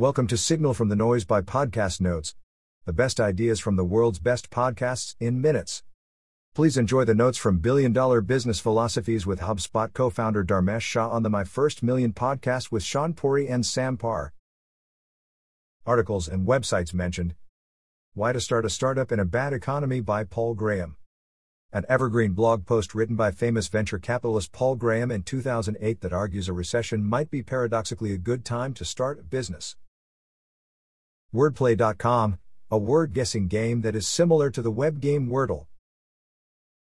Welcome to Signal from the Noise by Podcast Notes, the best ideas from the world's best podcasts in minutes. Please enjoy the notes from Billion Dollar Business Philosophies with HubSpot co founder Dharmesh Shah on the My First Million podcast with Shaan Puri and Sam Parr. Articles and websites mentioned Why to Start a Startup in a Bad Economy by Paul Graham. An evergreen blog post written by famous venture capitalist Paul Graham in 2008 that argues a recession might be paradoxically a good time to start a business. Wordplay.com, a word guessing game that is similar to the web game Wordle.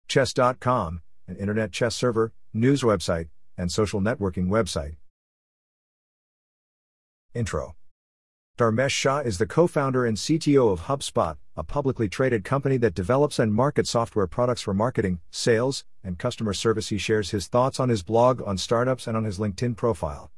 Chess.com, an internet chess server, news website, and social networking website. Intro Dharmesh Shah is the co founder and CTO of HubSpot, a publicly traded company that develops and markets software products for marketing, sales, and customer service. He shares his thoughts on his blog, on startups, and on his LinkedIn profile.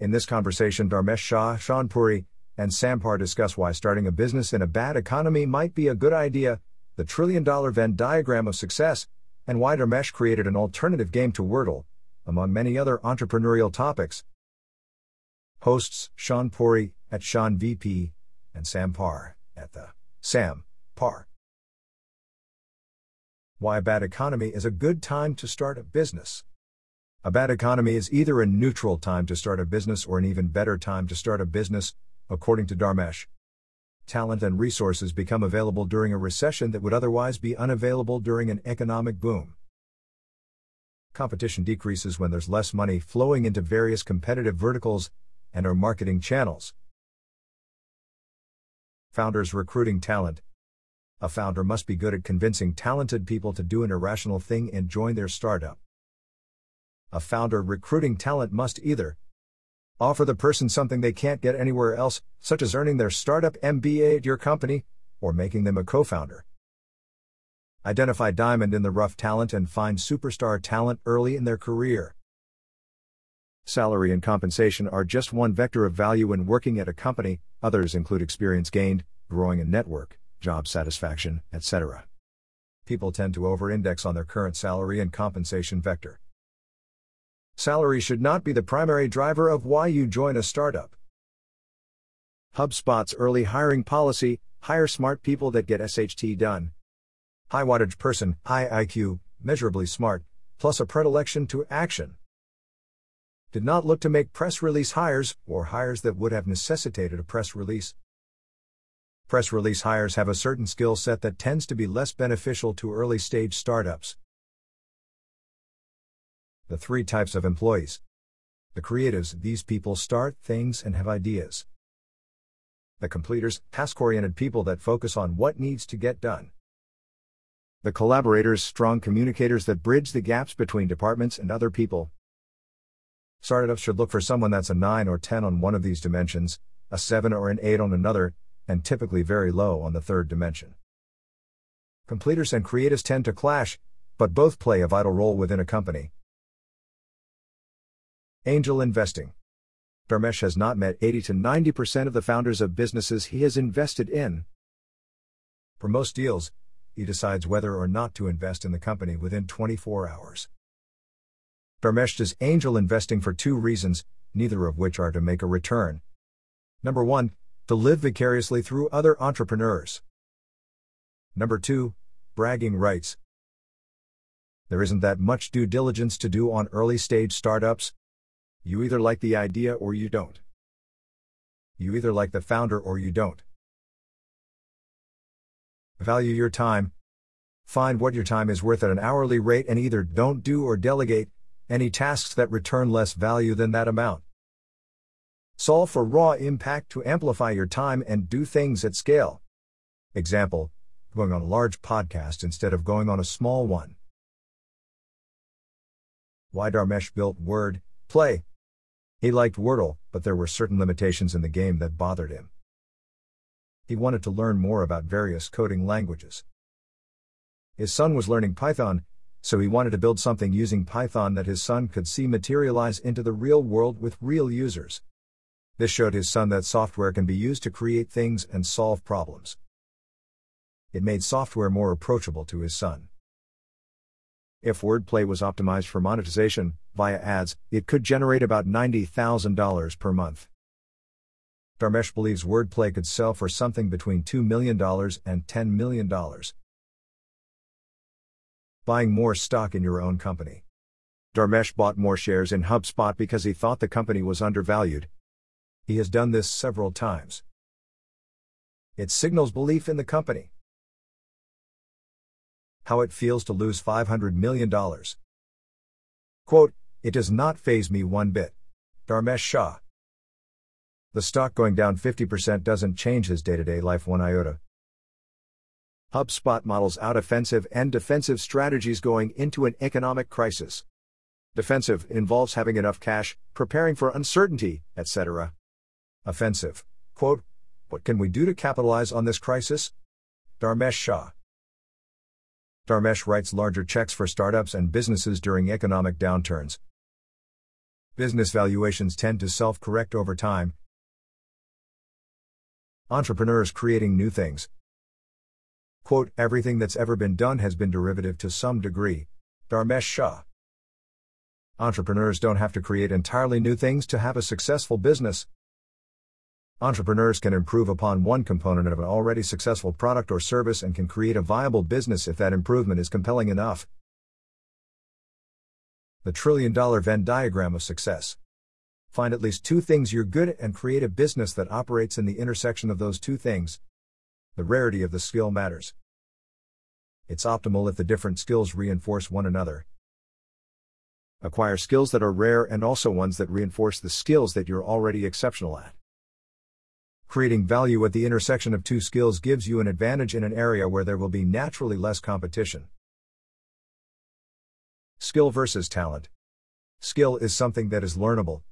In this conversation, Dharmesh Shah, Shaan Puri, and Sam Parr discuss why starting a business in a bad economy might be a good idea, the trillion dollar Venn diagram of success, and why Dharmesh created an alternative game to Wordle, among many other entrepreneurial topics. Hosts Shaan Puri at Shaan VP and Sam Parr at the Sam Parr. Why a bad economy is a good time to start a business. A bad economy is either a neutral time to start a business or an even better time to start a business, according to Dharmesh. Talent and resources become available during a recession that would otherwise be unavailable during an economic boom. Competition decreases when there's less money flowing into various competitive verticals and or marketing channels. Founders recruiting talent. A founder must be good at convincing talented people to do an irrational thing and join their startup. A founder recruiting talent must either offer the person something they can't get anywhere else, such as earning their startup MBA at your company, or making them a co founder. Identify diamond in the rough talent and find superstar talent early in their career. Salary and compensation are just one vector of value when working at a company, others include experience gained, growing a network, job satisfaction, etc. People tend to over index on their current salary and compensation vector. Salary should not be the primary driver of why you join a startup. HubSpot's early hiring policy hire smart people that get SHT done. High wattage person, high IQ, measurably smart, plus a predilection to action did not look to make press release hires, or hires that would have necessitated a press release. Press release hires have a certain skill set that tends to be less beneficial to early stage startups. The three types of employees. The creatives, these people start things and have ideas. The completers, task oriented people that focus on what needs to get done. The collaborators, strong communicators that bridge the gaps between departments and other people. Startups should look for someone that's a 9 or 10 on one of these dimensions, a 7 or an 8 on another, and typically very low on the third dimension. Completers and creatives tend to clash, but both play a vital role within a company. Angel investing. Dharmesh has not met 80 to 90% of the founders of businesses he has invested in. For most deals, he decides whether or not to invest in the company within 24 hours. Dharmesh does angel investing for two reasons, neither of which are to make a return. Number 1, to live vicariously through other entrepreneurs. Number 2, bragging rights. There isn't that much due diligence to do on early stage startups. You either like the idea or you don't. You either like the founder or you don't. Value your time. Find what your time is worth at an hourly rate and either don't do or delegate, any tasks that return less value than that amount. Solve for raw impact to amplify your time and do things at scale. Example going on a large podcast instead of going on a small one. Why Dharmesh built Word Play. He liked Wordle, but there were certain limitations in the game that bothered him. He wanted to learn more about various coding languages. His son was learning Python, so he wanted to build something using Python that his son could see materialize into the real world with real users. This showed his son that software can be used to create things and solve problems. It made software more approachable to his son. If Wordplay was optimized for monetization, via ads, it could generate about $90,000 per month. Dharmesh believes wordplay could sell for something between $2 million and $10 million. Buying more stock in your own company. Dharmesh bought more shares in HubSpot because he thought the company was undervalued. He has done this several times. It signals belief in the company. How it feels to lose $500 million. Quote, It does not faze me one bit. Dharmesh Shah. The stock going down 50% doesn't change his day to day life one iota. HubSpot models out offensive and defensive strategies going into an economic crisis. Defensive involves having enough cash, preparing for uncertainty, etc. Offensive, quote, What can we do to capitalize on this crisis? Dharmesh Shah. Dharmesh writes larger checks for startups and businesses during economic downturns. Business valuations tend to self correct over time, Entrepreneurs creating new things. Quote, everything that's ever been done has been derivative to some degree. Dharmesh Shah. Entrepreneurs don't have to create entirely new things to have a successful business. Entrepreneurs can improve upon one component of an already successful product or service and can create a viable business if that improvement is compelling enough. The trillion dollar Venn diagram of success. Find at least two things you're good at and create a business that operates in the intersection of those two things. The rarity of the skill matters. It's optimal if the different skills reinforce one another. Acquire skills that are rare and also ones that reinforce the skills that you're already exceptional at. Creating value at the intersection of two skills gives you an advantage in an area where there will be naturally less competition. Skill versus talent. Skill is something that is learnable,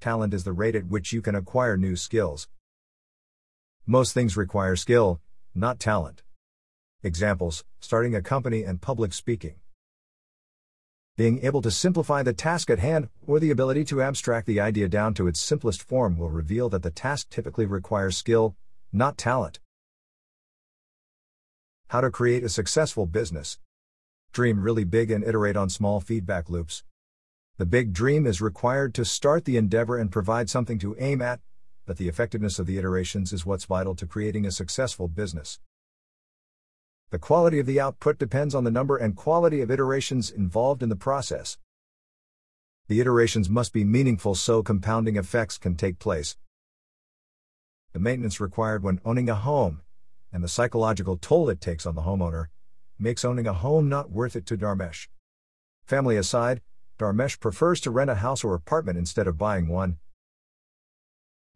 talent is the rate at which you can acquire new skills. Most things require skill, not talent. Examples starting a company and public speaking. Being able to simplify the task at hand, or the ability to abstract the idea down to its simplest form, will reveal that the task typically requires skill, not talent. How to create a successful business. Dream really big and iterate on small feedback loops. The big dream is required to start the endeavor and provide something to aim at, but the effectiveness of the iterations is what's vital to creating a successful business. The quality of the output depends on the number and quality of iterations involved in the process. The iterations must be meaningful so compounding effects can take place. The maintenance required when owning a home, and the psychological toll it takes on the homeowner, makes owning a home not worth it to Dharmesh. Family aside, Dharmesh prefers to rent a house or apartment instead of buying one.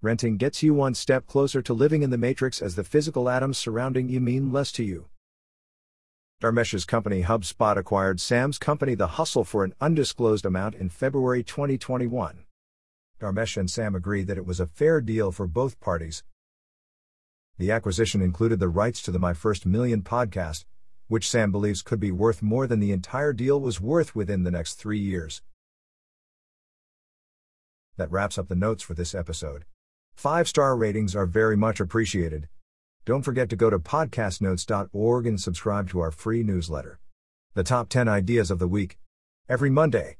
Renting gets you one step closer to living in the matrix as the physical atoms surrounding you mean less to you. Dharmesh's company HubSpot acquired Sam's company The Hustle for an undisclosed amount in February 2021. Dharmesh and Sam agreed that it was a fair deal for both parties. The acquisition included the rights to the My First Million podcast, which Sam believes could be worth more than the entire deal was worth within the next three years. That wraps up the notes for this episode. Five star ratings are very much appreciated. Don't forget to go to podcastnotes.org and subscribe to our free newsletter. The top 10 ideas of the week. Every Monday.